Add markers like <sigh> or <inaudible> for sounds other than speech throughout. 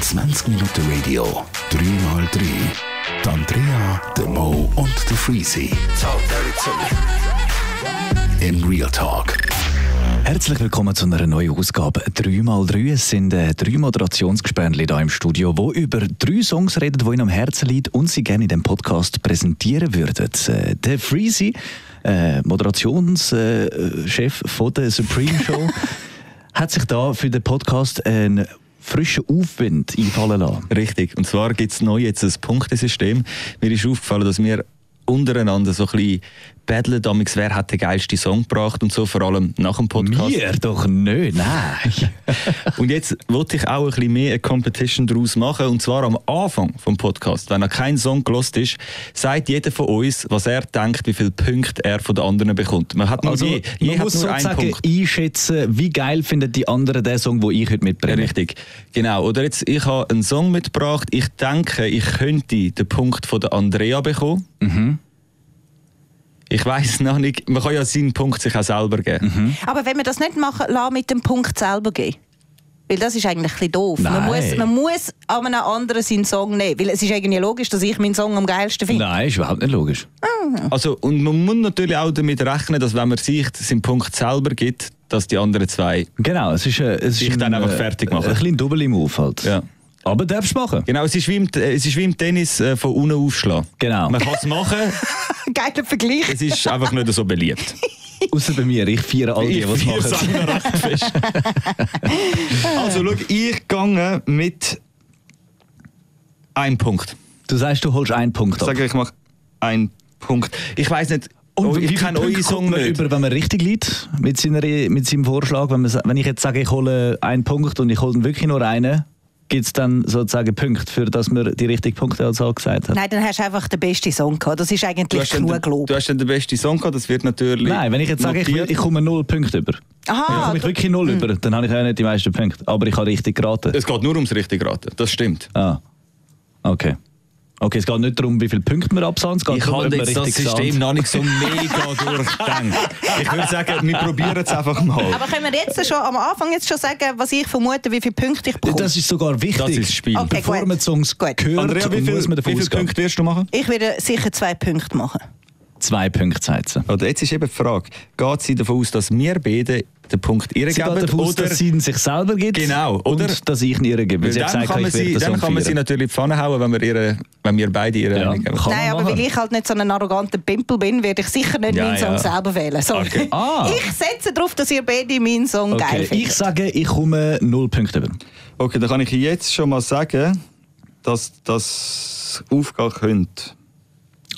20 Minuten Radio, 3x3. Die Andrea, der Mo und der Freezy. In Real Talk. Herzlich willkommen zu einer neuen Ausgabe 3x3. Es sind äh, drei Moderationsgespänli hier im Studio, die über drei Songs reden, die ihnen am Herzen liegen und sie gerne in dem Podcast präsentieren würden. Äh, der Freezy, äh, Moderationschef von der Supreme Show, <laughs> hat sich da für den Podcast einen frischen Aufwind einfallen lassen. Richtig. Und zwar gibt es neu jetzt ein Punktesystem. Mir ist aufgefallen, dass wir untereinander so ein bisschen battlen, damals, wer hat den geilsten Song gebracht und so, vor allem nach dem Podcast. Mir doch nicht, nein. <laughs> und jetzt wollte ich auch ein bisschen mehr eine Competition daraus machen und zwar am Anfang vom Podcast, wenn er kein Song gelost ist, sagt jeder von uns, was er denkt, wie viele Punkte er von den anderen bekommt. Man hat nur Also, je, je man hat muss nur sozusagen Punkt. einschätzen, wie geil findet die anderen den Song, den ich heute mitbringe. Richtig, genau. Oder jetzt, ich habe einen Song mitgebracht. Ich denke, ich könnte den Punkt von der Andrea bekommen. Mhm. Ich weiß noch nicht. Man kann ja seinen Punkt sich auch selber geben. Mhm. Aber wenn wir das nicht machen, lass mit dem Punkt selber gehen. Weil das ist eigentlich ein bisschen doof. Man Nein. muss, man muss an einem anderen seinen Song nehmen. Weil es ist irgendwie logisch, dass ich meinen Song am geilsten finde. Nein, ist überhaupt nicht logisch. Also, und man muss natürlich auch damit rechnen, dass wenn man sich seinen Punkt selber gibt, dass die anderen zwei. Genau, es ist, äh, es ist Sich dann ein, einfach äh, fertig machen. Ein bisschen Double im Move halt. Ja. Aber darfst du machen. Genau, es ist wie im, es ist wie im Tennis äh, von unten aufschlagen. Genau. Man kann es machen, <laughs> Geiler Vergleich. es ist einfach nicht so beliebt. <laughs> Außer bei mir, ich feiere all die, Ich die es machen. recht fest. <laughs> also, schau, ich gehe mit einem Punkt. Du sagst, du holst einen Punkt Ich ab. sage, ich mache einen Punkt. Ich weiß nicht, Und oh, ich kenne eure Punkte Song nicht. über, wenn man richtig liegt mit, seiner, mit seinem Vorschlag? Wenn, man, wenn ich jetzt sage, ich hole einen Punkt und ich hole wirklich nur einen, gibt es dann sozusagen Punkte, für dass man die richtige Punkteanzahl gesagt hat? Nein, dann hast du einfach den besten Song gehabt. Das ist eigentlich dann, genug Lob. du hast dann den besten Song gehabt, das wird natürlich. Nein, wenn ich jetzt sage, ich, ich komme null Punkte über. Dann Aha, komme ich wirklich null über, dann habe ich auch nicht die meisten Punkte. Aber ich habe richtig geraten. Es geht nur ums richtige Raten, das stimmt. Ah, okay. Okay, es geht nicht darum, wie viele Punkte es geht Ich habe jetzt das richtig System sahnt. noch nicht so mega <laughs> durchdenkt. Ich würde sagen, wir probieren es einfach mal. Aber können wir jetzt schon am Anfang jetzt schon sagen, was ich vermute, wie viele Punkte ich bekomme? Das ist sogar wichtig. Das ist das Spiel. Okay, Bevor gut. man Songs Gut. hört, Andrea, wie, viel, wie viele. Punkte wirst du machen? ich werde sicher zwei Punkte machen. Zwei Punkte, sie. Oder jetzt ist eben die Frage, geht sie davon aus, dass wir beide den Punkt ihr Sie geht geben? davon aus, oder dass sie ihn sich selber gibt Genau, oder? und dass ich ihn ihr gebe. Dann gesagt, kann man sie, dann kann man sie natürlich die Pfanne hauen, wenn wir, ihre, wenn wir beide ihre Ja, Meinung geben. kann Nein, aber machen. weil ich halt nicht so ein arroganter Pimpel bin, werde ich sicher nicht Ja, meinen Song ja. selber wählen. Okay. <laughs> Ah. Ich setze darauf, dass ihr beide meinen Song geil Okay, findet. ich sage, ich komme null Punkte über. Okay, dann kann ich jetzt schon mal sagen, dass das aufgehen könnte.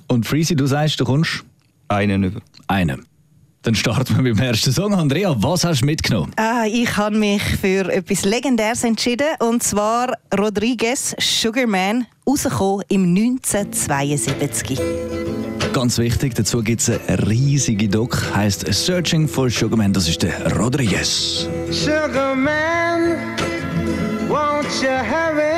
Und Freezy, du sagst, du kommst Einen über. einen. Dann starten wir mit dem ersten Song. Andrea, was hast du mitgenommen? Ah, ich habe mich für etwas Legendäres entschieden und zwar Rodriguez Sugarman, rausgekommen im 1972. Ganz wichtig, dazu gibt es eine riesige Doc, heißt Searching for Sugarman. Das ist der Rodriguez. Sugar man, won't you hurry?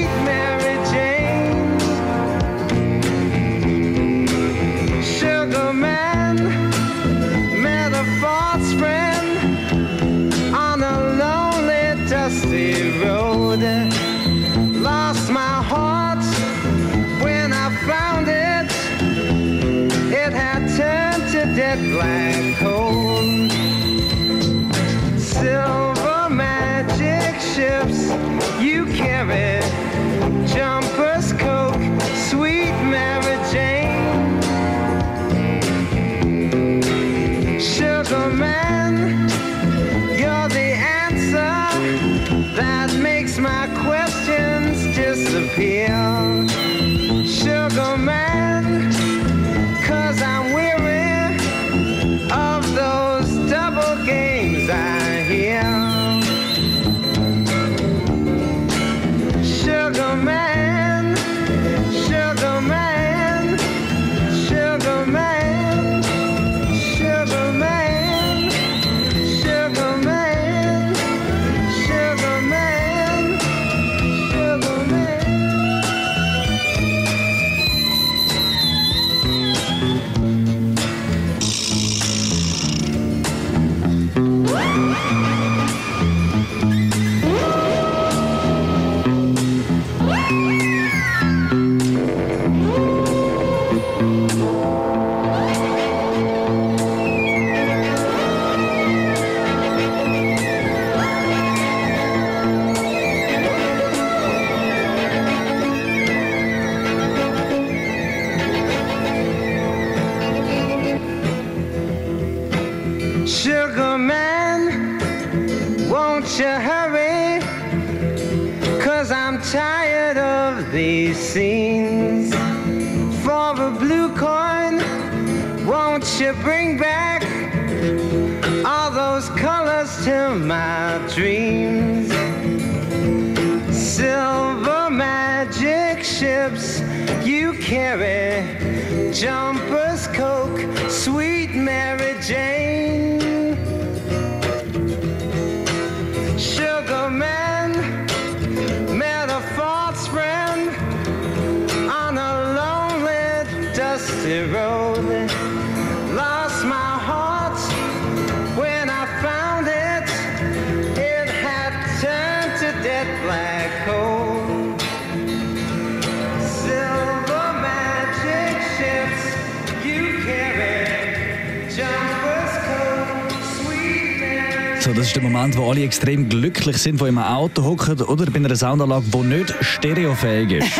to my dreams? Silver magic ships you carry, jumpers, coke, sweet Mary Jane. Eh? Ist der Moment, wo alle extrem glücklich sind, die im Auto hocken oder bei einer Soundanlage, die nicht stereofähig ist.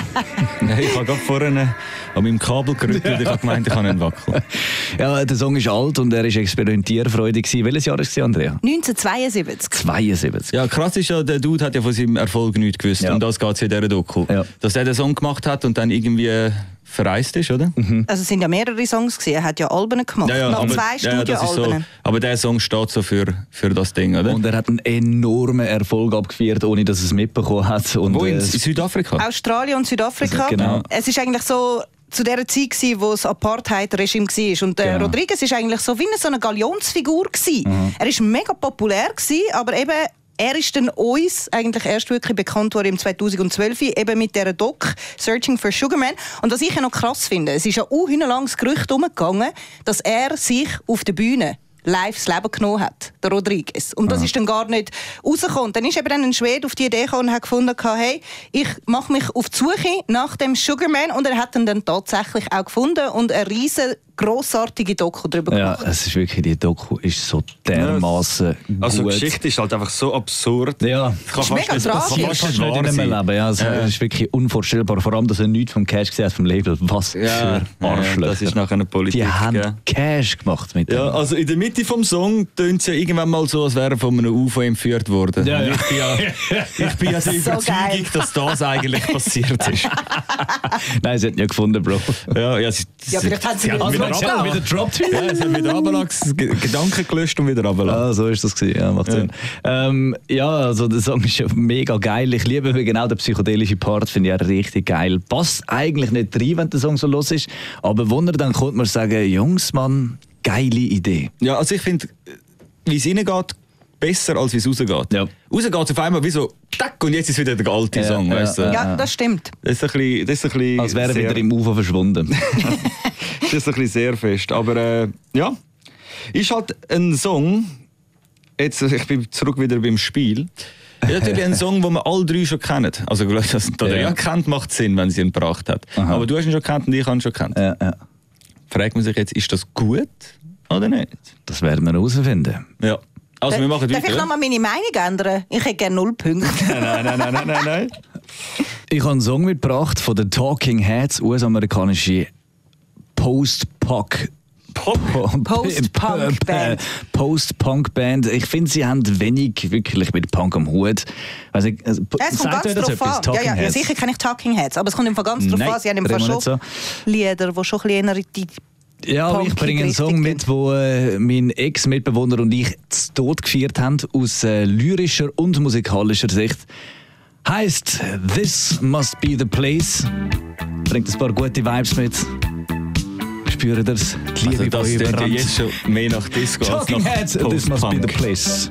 <laughs> Nein, ich habe gerade vorhin an meinem Kabel gerüttelt. Ich habe gemeint, ich habe einen Wackel. <laughs> ja, der Song ist alt und er ist experimentierfreudig. Welches Jahr war es, Andrea? 1972. 72. Ja, krass ist ja, der Dude hat ja von seinem Erfolg nichts gewusst. Ja. Und das geht es in dieser Doku. Ja. Dass er den Song gemacht hat und dann irgendwie äh, verreist ist, oder? Also es sind ja mehrere Songs gewesen. Er hat ja Alben gemacht. Noch aber, zwei ja, ja, ist so, Studioalben. aber der Song steht so für, für das Ding, oder? Und er hat einen enormen Erfolg abgeführt, ohne dass er es mitbekommen hat. Und, Wo? In äh, Südafrika? Australien und Südafrika. Genau. Es ist eigentlich so zu der Zeit gsi, wo das Apartheid-Regime war. Und äh, Genau. Rodriguez ist eigentlich so wie so eine Galionsfigur gsi. Mhm. Er ist mega populär gsi, aber eben er ist dann uns eigentlich erst wirklich bekannt worden im 2012 eben mit der Doc Searching for Sugarman. Und was ich ja noch krass finde, es ist ja das Gerücht umgegangen, dass er sich auf der Bühne live das Leben genommen hat, der Rodriguez. Und das ist dann gar nicht rausgekommen. Dann ist eben dann ein Schwede auf die Idee gekommen und hat gefunden, hey, ich mache mich auf die Suche nach dem Sugarman und er hat ihn dann tatsächlich auch gefunden und eine riesen grossartige Doku darüber ja, gemacht. es ist wirklich, die Doku ist so dermaßen Also gut. die Geschichte ist halt einfach so absurd. Ja. Ich kann Ist mega nicht- tragisch. kann Das fast kannst nicht sein. Leben. Ja, also, Es ist wirklich unvorstellbar. Vor allem, dass er nichts vom Cash gesehen hat, vom Label. Was Ja, für ja, Arschlöcher. das ist nachher eine Politik. Die haben gell? Cash gemacht mit Ja, dem. also in der Mitte vom Song tönt es ja irgendwann mal so, als wäre er von einem UFO entführt worden. Ja, ja. Ich bin ja, ich bin ja So Überzeugung, geil. dass das eigentlich passiert ist. <laughs> Nein, sie hat ihn ja gefunden, Bro. Ja, ja, sie, Ja, vielleicht hat sie hat wieder wieder zurückgelassen. runtergelassen. gedroppt. Ja, sie hat wieder runtergelassen, Ge- Gedanken gelöscht und wieder runtergelassen. Ah, so ist das gewesen. Ja, macht Ja. Sinn. Ähm, ja, also der Song ist ja mega geil. Ich liebe genau den psychedelischen Part, finde ich auch richtig geil. Passt eigentlich nicht rein, wenn der Song so los ist, aber wenn er dann kommt, man sagen, Jungs, Mann, geile Idee. Ja, also ich finde, wie es reingeht, besser als wie es rausgeht. Ja. Rausgeht es auf einmal wie so, tack, und jetzt ist wieder der alte Ja, Song. ja, weißt du? ja. Das stimmt. Das ist ein bisschen, das ist ein bisschen Als wäre er wieder im Ufer verschwunden. <laughs> Das ist ein bisschen sehr fest. Aber äh, ja, ist halt ein Song. Jetzt, ich bin zurück wieder beim Spiel. Ja, natürlich ein Song, den wir alle drei schon kennen. Also, dass der Ja. kennt, macht Sinn, wenn sie ihn gebracht hat. Aha. Aber du hast ihn schon kennt und ich habe ihn schon kennt. ja, ja. Fragt man sich jetzt, ist das gut oder nicht? Das werden wir herausfinden. Ja. Also, wir machen Darf ich weiter. noch mal meine Meinung ändern? Ich hätte gerne null Punkte. <laughs> Nein, nein, nein, nein, nein, nein. Ich habe einen Song mitgebracht von den Talking Heads, US-amerikanische Post-Punk. Pop. Post-Punk-Band. Post-Punk-Band. Ich finde, sie haben wenig wirklich mit Punk am Hut. Also, also, Ja, es kommt ganz das drauf an. Ja, ja, ja, sicher kenne ich Talking Heads, aber es kommt Fall ganz drauf Nein, an. Sie haben im Fall schon nicht Lieder, die schon ein bisschen eher in die Ja, aber ich bringe einen Song mit, wo äh, mein Ex-Mitbewohner und ich zu Tod gefeiert haben, aus äh, lyrischer und musikalischer Sicht. Heißt This Must Be the Place. Bringt ein paar gute Vibes mit. Spüren das? Die Also, Liebe, das klingt ja überrannt. jetzt schon mehr nach Disco als Talking nach Heads, This Must Be the. Place.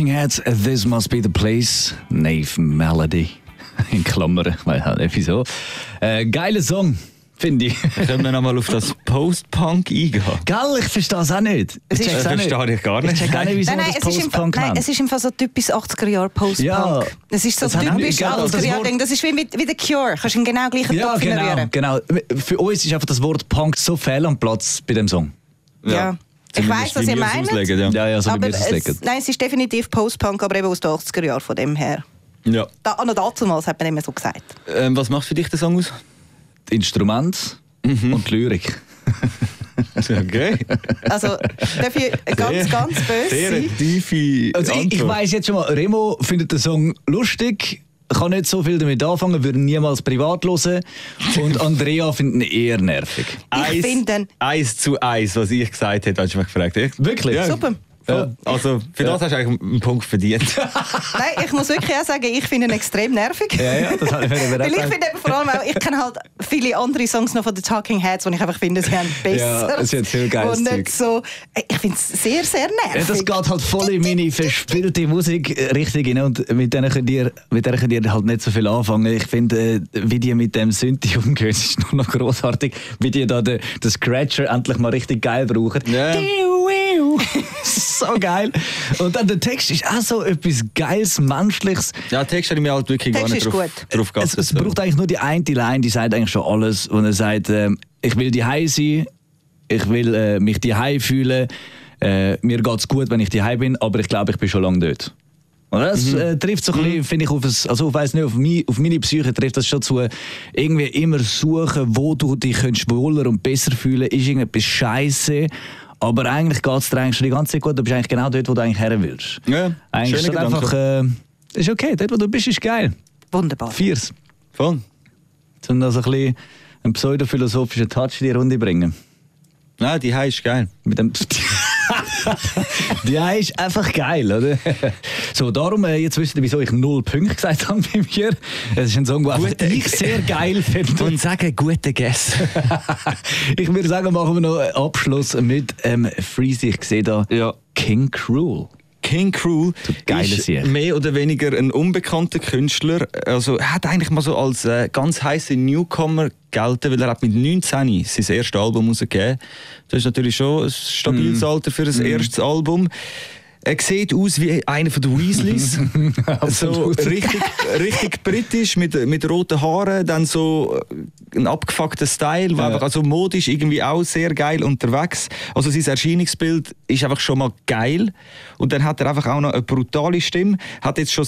Talking Heads, This Must Be the Place. Nave Melody. <laughs> In Klammern, weil halt wieso. Äh, geiler Song, finde ich. <laughs> Können wir nochmal auf das Post-Punk eingehen? Gell, ich verstehe es auch nicht. Es Ich ist- check's Das auch nicht. verstehe ich gar Ich nicht. check auch nicht, wieso Nein, nein, das Post-Punk nein, es ist im Fall so typisch 80er Jahre Post-Punk. Ja. Es ist so Das typisch nicht- genau, das 80er Jahre Wort- Ding. Das ist wie, mit, wie The Cure. Kannst du ihn genau gleichen Ja, Topf genau, rühren. genau. Für uns ist einfach das Wort Punk so fehl am Platz bei dem Song. Ja. Ich weiss, was ihr meint. Ja. Ja, ja, so aber es nein, es ist definitiv Post-Punk, aber eben aus den 80er Jahren von dem her. Ja. Da, noch damals hat man immer so gesagt. Ähm, was macht für dich der Song aus? Die Instrument Mhm. und die Lyrik. <laughs> Okay. Also, dafür ganz, ganz böse Sehr sein. tiefe Also ich, ich weiss jetzt schon mal, Remo findet den Song lustig, kann nicht so viel damit anfangen, würde niemals privat hören. Und Andrea findet ihn eher nervig. Ich finde ihn- Eins zu eins, was ich gesagt hätte, hast du mich gefragt. Echt? Wirklich? Ja. Super. Ja. Also, für das hast du eigentlich einen Punkt verdient. <laughs> Nein, ich muss wirklich auch sagen, ich finde ihn extrem nervig. Ja, ja, das habe ich mir Weil ich finde eben vor allem auch, ich kenne halt viele andere Songs noch von den Talking Heads, wo ich einfach finde, sie haben besser. Ja, es hat viel geiles Und nicht so, ich finde es sehr, sehr Ja, nervig. das geht halt voll in meine verspielte Musik äh, richtig rein und mit denen könnt ihr, mit denen könnt ihr halt nicht so viel anfangen. Ich finde, äh, wie die mit dem Synthi umgehen, <laughs> ist nur noch großartig, wie die da den, den Scratcher endlich mal richtig geil brauchen. Ja. <laughs> so geil. Und dann der Text ist auch so etwas Geiles, Menschliches. Ja, Text habe ich mir halt wirklich Text gar nicht ist drauf, gut. drauf Es, geachtet. es braucht eigentlich nur die eine Line, die sagt eigentlich schon alles. Und er sagt, ähm, ich will die sein, ich will äh, mich die fühlen, äh, mir geht's gut, wenn ich die bin, aber ich glaube, ich bin schon lange dort. Und das äh, trifft so ein bisschen, finde ich, auf, ein, also ich weiss nicht, auf, mi, auf meine Psyche trifft das schon zu, irgendwie immer suchen, wo du dich könntest wohler und besser fühlen, ist irgendetwas scheiße. Aber eigentlich geht es dir eigentlich schon die ganze Zeit gut, du bist eigentlich genau dort, wo du eigentlich her willst. Ja, eigentlich ist einfach, äh, ist okay, dort, wo du bist, ist geil. Wunderbar. Viers. Voll. Sondern also ein bisschen einen pseudophilosophischen Touch in die Runde bringen. Nein, die ist geil. Mit dem <laughs> <laughs> die ist einfach geil, oder? <laughs> So, darum, äh, jetzt wisst ihr, wieso ich null Punkte gesagt habe bei mir. Es ist ein Song, den Gute- ich sehr geil finde. Und sagen, guten Guess. <laughs> ich würde sagen, machen wir noch einen Abschluss mit ähm, Freezy. Ich sehe da Ja. King Cruel. King Cruel ist Sieg. mehr oder weniger ein unbekannter Künstler. Also, er hat eigentlich mal so als äh, ganz heißer Newcomer gelten, weil er hat mit 19 sein erstes Album rausgegeben. Das ist natürlich schon ein stabiles Alter für ein erstes Album. Er sieht aus wie einer von den Weasleys. <laughs> so richtig, richtig britisch, mit, mit roten Haaren, dann so äh, ein abgefuckter Style, Ja. einfach also modisch irgendwie auch sehr geil unterwegs. Also sein Erscheinungsbild ist einfach schon mal geil. Und dann hat er einfach auch noch eine brutale Stimme. Hat jetzt schon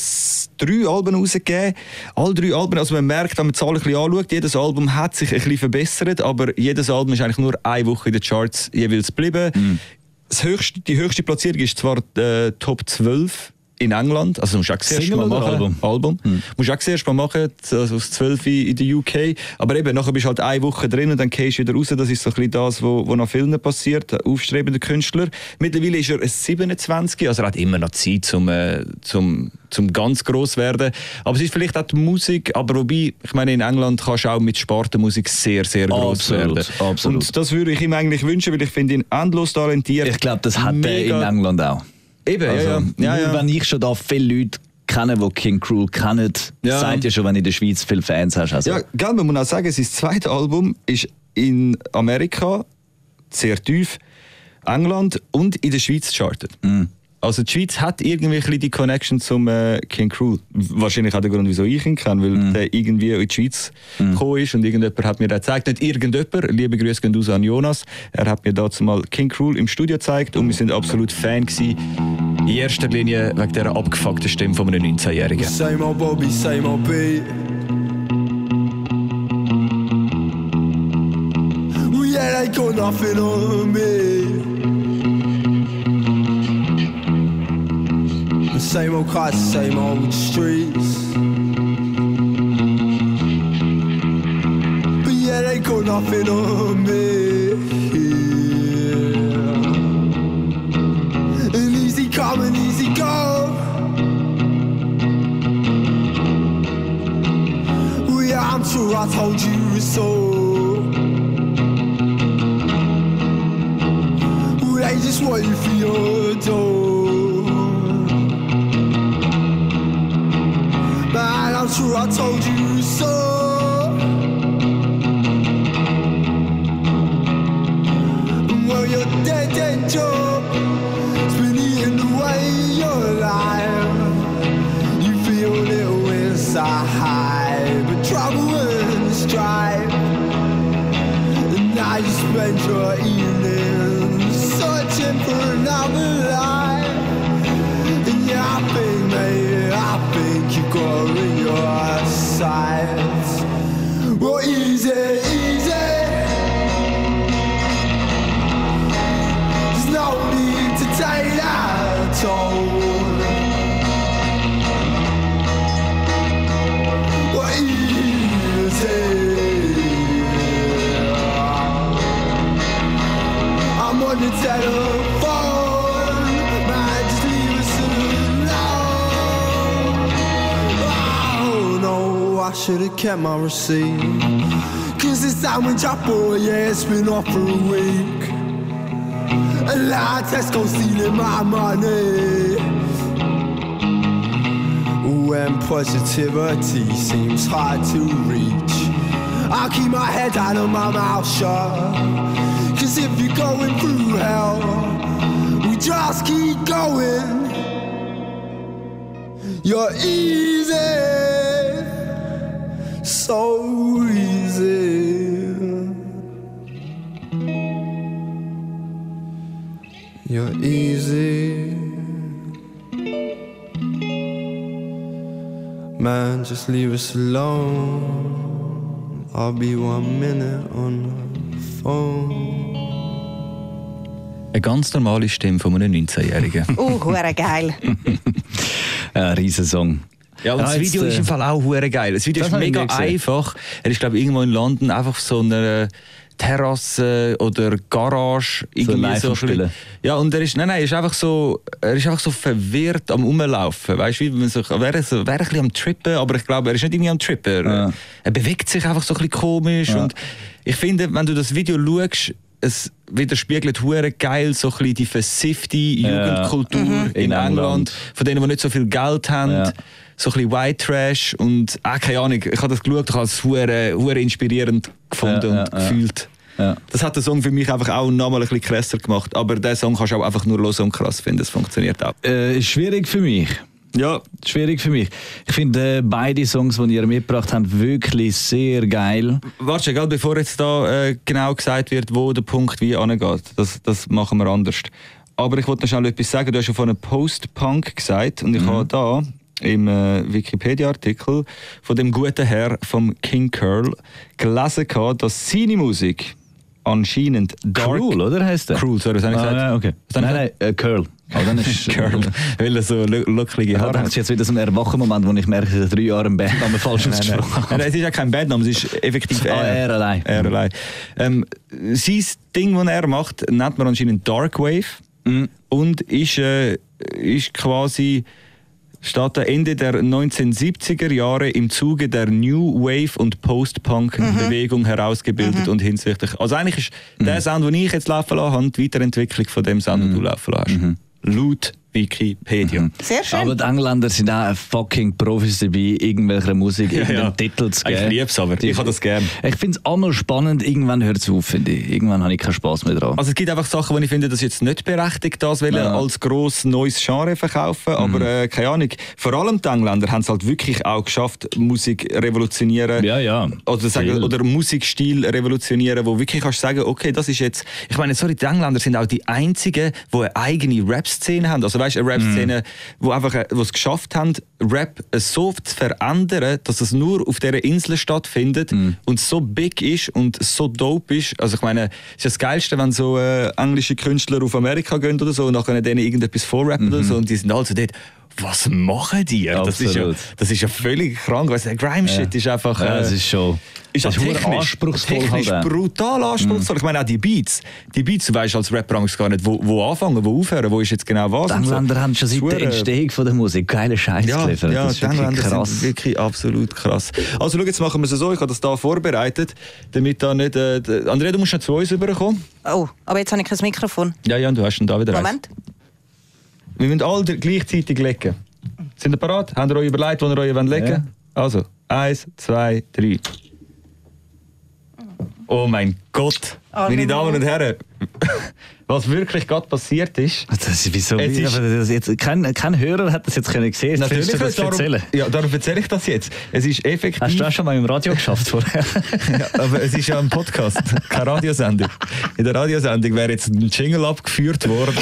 drei Alben rausgegeben. Alle drei Alben, also man merkt, wenn man die Zahlen ein bisschen anschaut, jedes Album hat sich ein bisschen verbessert, aber jedes Album ist eigentlich nur eine Woche in den Charts jeweils geblieben. Das höchste, die höchste Platzierung ist zwar äh, Top 12 in England, also musst du auch zuerst mal machen. Album? Album. Musst du auch zuerst mal machen, also aus 12 in der UK. Aber eben, nachher bist du halt eine Woche drin und dann gehst du wieder raus. Das ist so ein bisschen das, was, nach vielen passiert. Ein aufstrebender Künstler. Mittlerweile ist er ein 27, also er hat immer noch Zeit, zum, äh, zum, zum ganz gross werden. Aber es ist vielleicht auch die Musik, aber wobei, ich meine, in England kannst du auch mit Spartenmusik sehr, sehr gross Absolut, werden. absolut. Und das würde ich ihm eigentlich wünschen, weil ich finde ihn endlos talentiert. Ich glaube, das hat er in Mega- England auch. Eben, Also, ja, ja. ja, ja. Wenn ich schon da viele Leute kenne, die King Cruel kennen, Ja. sagt ja schon, wenn du in der Schweiz viele Fans hast. Also, Ja, gell, man muss auch sagen, sein zweites Album ist in Amerika sehr tief, England und in der Schweiz chartet. Also die Schweiz hat irgendwie ein bisschen die Connection zum äh, King Cruel. Wahrscheinlich auch der Grund, wieso ich ihn kenne, weil der irgendwie in die Schweiz gekommen ist und irgendjemand hat mir das gezeigt. Nicht irgendjemand, liebe Grüße gehen raus an Jonas. Er hat mir dazu mal King Cruel im Studio gezeigt und wir sind absolut Fan gewesen. In erster Linie wegen dieser abgefuckten Stimme von einem 19-Jährigen. Same old Bobby, yeah, they got nothing on me. Same old cars, same old streets. But yeah, they got nothing on me. Yeah. And easy come and easy go. Well, yeah, I'm sure I told you so. Well, they just want you for your door. Sure I told you so. Well, your dead, dead job has been eating away your life. You feel little inside, but trouble and strife. And now you spend your I should have kept my receipt. Cause this sandwich I bought, yeah, it's been off for a week. And now Tesco stealing my money. When positivity seems hard to reach, I'll keep my head down and my mouth shut. Cause if you're going through hell, we just keep going. You're easy, so easy. You're easy. Man, just leave us alone. I'll be one minute on the phone. Eine ganz normale Stimme von einem 19-Jährigen. Uh, hure geil. <laughs> Ein Riesensong. Ja, und Ja, das jetzt, Video ist äh, im Fall auch hure geil. Das Video das ist mega einfach. Er ist, glaube irgendwo in London einfach so einer Terrasse oder Garage. Irgendwie so am ein. Ja, und er ist, nein, nein, er ist einfach so, er ist einfach so verwirrt am Rumlaufen. Weißt du, wie man so, wäre so, wäre ein bisschen am Trippen, aber ich glaube, er ist nicht irgendwie am Trippen. Er, Ja. er bewegt sich einfach so ein bisschen komisch. Ja. Und ich finde, wenn du das Video schaust, es widerspiegelt hure geil so ein die versiffte Jugendkultur in, In England. England. von denen, die nicht so viel Geld haben. So ein bisschen White Trash und ah, keine Ahnung, ich habe das geschaut, ich habe es hure inspirierend gefunden Ja, und gefühlt. Ja. Das hat den Song für mich einfach auch nochmal ein bisschen krasser gemacht, aber den Song kannst du auch einfach nur los und krass finden, es funktioniert auch. Äh, schwierig für mich. Ja, Schwierig für mich. Ich finde äh, beide Songs, die ihr mitgebracht habt, wirklich sehr geil. warte, gell, bevor jetzt da äh, genau gesagt wird, wo der Punkt wie angeht, das, das machen wir anders. Aber ich wollte noch schnell etwas sagen, du hast ja von einem Post-Punk gesagt und ich habe da im äh, Wikipedia-Artikel von dem guten Herr vom King Curl gelesen, gehabt, dass seine Musik anscheinend dark... Cruel, oder heißt der? Cruel, sorry, was habe ich Ah, gesagt? ja, okay. Nein, nein, äh, Curl. Aber <laughs> dann ist Curl, weil er so lo- lockige Ja, Haare das hat. ist jetzt wieder so ein Erwachen-Moment, wo ich merke, dass drei Jahren im Bandnamen <laughs> falsch Nein, nein. ausgesprochen Nein, habe. nein, es ist ja kein Bandname, es ist effektiv er. Ah, er allein. Er allein. Ähm, sein Ding, das er macht, nennt man anscheinend Dark Wave Mhm. und ist, äh, ist quasi statt Ende der 1970er Jahre im Zuge der New Wave und Post-Punk-Bewegung herausgebildet und hinsichtlich. Also eigentlich ist der Sound, den ich jetzt laufen lassen habe, die Weiterentwicklung von dem Sound, den du laufen lassen hast. Laut Wikipedia. Sehr schön. Aber die Engländer sind auch fucking Profis dabei, irgendwelcher Musik irgendeinen Titel zu geben. Ich liebe es aber, ich habe das gern. Ich finde es einmal spannend, irgendwann hört es auf, finde ich. Irgendwann habe ich keinen Spaß mehr dran. Also es gibt einfach Sachen, wo ich finde, dass jetzt nicht berechtigt, das wollen, Ja. Mhm. als grosses neues Genre verkaufen. Aber äh, keine Ahnung. Vor allem die Engländer haben es halt wirklich auch geschafft, Musik revolutionieren. Ja, ja. Oder, sagen, oder Musikstil revolutionieren, wo wirklich kannst sagen, okay, das ist jetzt. Ich meine, sorry, die Engländer sind auch die einzigen, die eine eigene Rap-Szene haben. Also weißt, eine Rap-Szene, Mhm. wo einfach, äh, wo es geschafft haben, Rap so zu verändern, dass es nur auf dieser Insel stattfindet Mhm. und so big ist und so dope ist. Also ich meine, es ist das Geilste, wenn so äh, englische Künstler auf Amerika gehen oder so und nachher denen irgendetwas vorrappen oder so und die sind also dort. Was machen die? Das ist, ja. Absolut. das ist ja völlig krank. Weißt, du, der Grime-Shit ist einfach. ja, äh, es ist schon. ist auch das ist technisch, anspruchsvoll. technisch halt, auch. brutal anspruchsvoll. Ich meine auch die Beats. Die Beats, du weißt als Rapper gar nicht, wo, wo anfangen, wo aufhören, wo ist jetzt genau was. Die und so. Engländer haben schon seit Das der Entstehung von der Musik geile Scheiß ja, geliefert. ja, das ist die wirklich Engländer krass. sind wirklich absolut krass. Also schau, jetzt machen wir es so, ich habe das da vorbereitet, damit da nicht... Äh, Andrea, du musst noch zu uns rüberkommen. Oh, aber jetzt habe ich kein Mikrofon. Ja, ja, und du hast ihn da wieder eins. Wir müssen alle gleichzeitig legen. Sind ihr bereit? Habt ihr euch überlegt, wo ihr euch legen wollt? Also, eins, zwei, drei. Oh mein Gott, Oh, meine. Damen und Herren, was wirklich gerade passiert ist. Das ist wieso? Es ist- das jetzt, kein, kein Hörer hat das jetzt können sehen. Jetzt willst du das darum, erzählen. ja, darum erzähle ich das jetzt. Es ist effektiv. Hast du auch schon mal im Radio geschafft vorher? <laughs> Ja, aber es ist ja ein Podcast, keine Radiosendung. In der Radiosendung wäre jetzt ein Jingle abgeführt worden.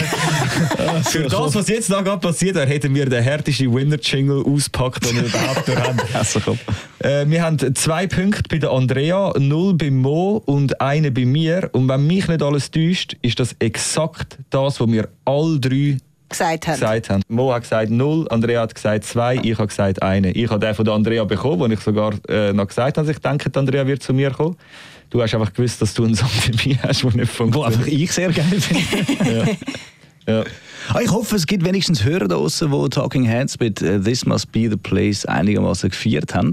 Für das, was jetzt da gerade passiert wäre, hätten wir den härtesten Winner-Jingle auspackt, den wir überhaupt haben. <laughs> Also komm. Äh, wir haben zwei Punkte bei der Andrea, null bei Mo und eine bei mir. Und wenn mich nicht alles täuscht, ist das exakt das, was wir alle drei gesagt haben. gesagt haben. Mo hat gesagt null, Andrea hat gesagt zwei, ich habe gesagt eine. Ich habe den von der Andrea bekommen, wo ich sogar äh, noch gesagt habe, dass ich denke, die Andrea wird zu mir kommen. Du hast einfach gewusst, dass du einen Song dabei hast, der nicht Wo einfach funktioniert. ich sehr geil finde. <laughs> Ja. Ah, Ich hoffe, es gibt wenigstens Hörer da draussen, die Talking Heads mit äh, This Must Be the Place einigermaßen gefeiert haben.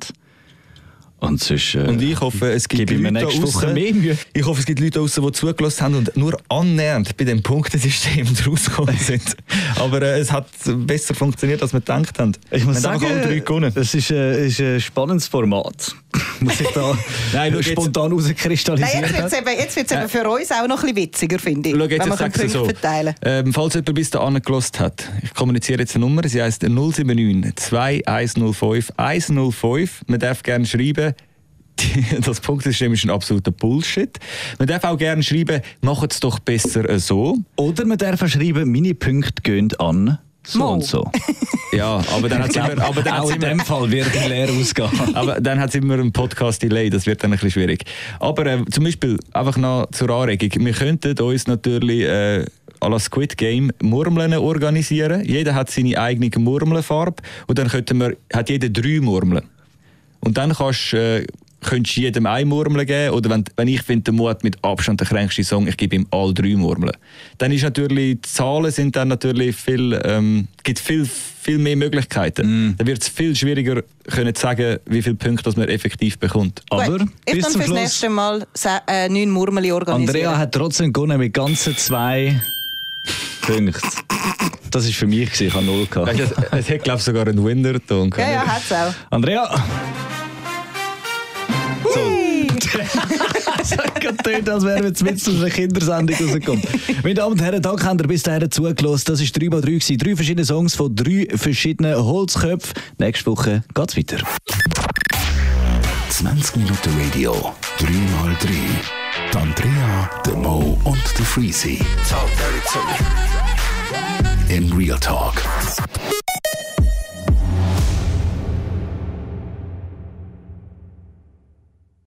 Und sonst äh, Und ich hoffe, es gibt Leute Mühe. Ich hoffe, es gibt Leute draussen, die zugelassen haben und nur annähernd bei dem Punktesystem <laughs> rausgekommen sind. Aber äh, es hat besser funktioniert, als wir gedacht haben. Ich muss wir sagen, es ist, äh, ist ein spannendes Format. <laughs> muss ich da Nein, spontan Nein, rauskristallisieren. jetzt wird es eben, jetzt wird's eben für uns auch noch ein bisschen witziger, finde ich. Schau, jetzt, wenn ich man Punkte so. verteilen Ähm, falls jemand bis dahin gelost hat, ich kommuniziere jetzt eine Nummer, sie heisst 079 2105 105. Man darf gerne schreiben, <laughs> das Punktesystem ist ein absoluter Bullshit. Man darf auch gerne schreiben, macht es doch besser äh, so. Oder man darf auch schreiben, meine Punkte gehen an so Mo. und so. <laughs> Ja, aber dann hat Ich immer, aber dann auch in dem Fall wird er leer ausgehen. <laughs> aber dann hat es immer einen Podcast-Delay, das wird dann ein bisschen schwierig. Aber äh, zum Beispiel, einfach noch zur Anregung, wir könnten uns natürlich äh, à la Squid Game Murmeln organisieren. Jeder hat seine eigene Murmelfarbe und dann könnten wir, hat jeder drei Murmeln. Und dann kannst äh, könntest du jedem eine Murmel geben oder wenn, wenn ich finde, der hat mit Abstand der kränkste Song, ich gebe ihm alle drei Murmeln. Dann ist natürlich, die Zahlen sind dann natürlich viel, ähm, gibt viel, viel mehr Möglichkeiten. Dann wird es viel schwieriger können zu sagen, wie viele Punkte das man effektiv bekommt. Aber Gut, ich bis dann zum fürs Schluss, nächste Mal äh, neun Murmeli organisieren. Andrea hat trotzdem gewonnen mit ganzen zwei Punkten. Das war für mich, gewesen, ich habe null gehabt. Es hat, glaube ich, sogar einen Winner-Ton. ja, ja, hat es auch. Andrea! So. <laughs> Es hat gerade getönt, als wären wir jetzt mit einer Kindersendung rausgekommen. Meine Damen und Herren, danke, habt ihr bis dahin zugelassen. Das war 3x3. gewesen. Drei verschiedene Songs von drei verschiedenen Holzköpfen. Nächste Woche geht's weiter. 20 Minuten Radio, 3x3. Die Andrea, der Mo und der Freezy. Im Real Talk.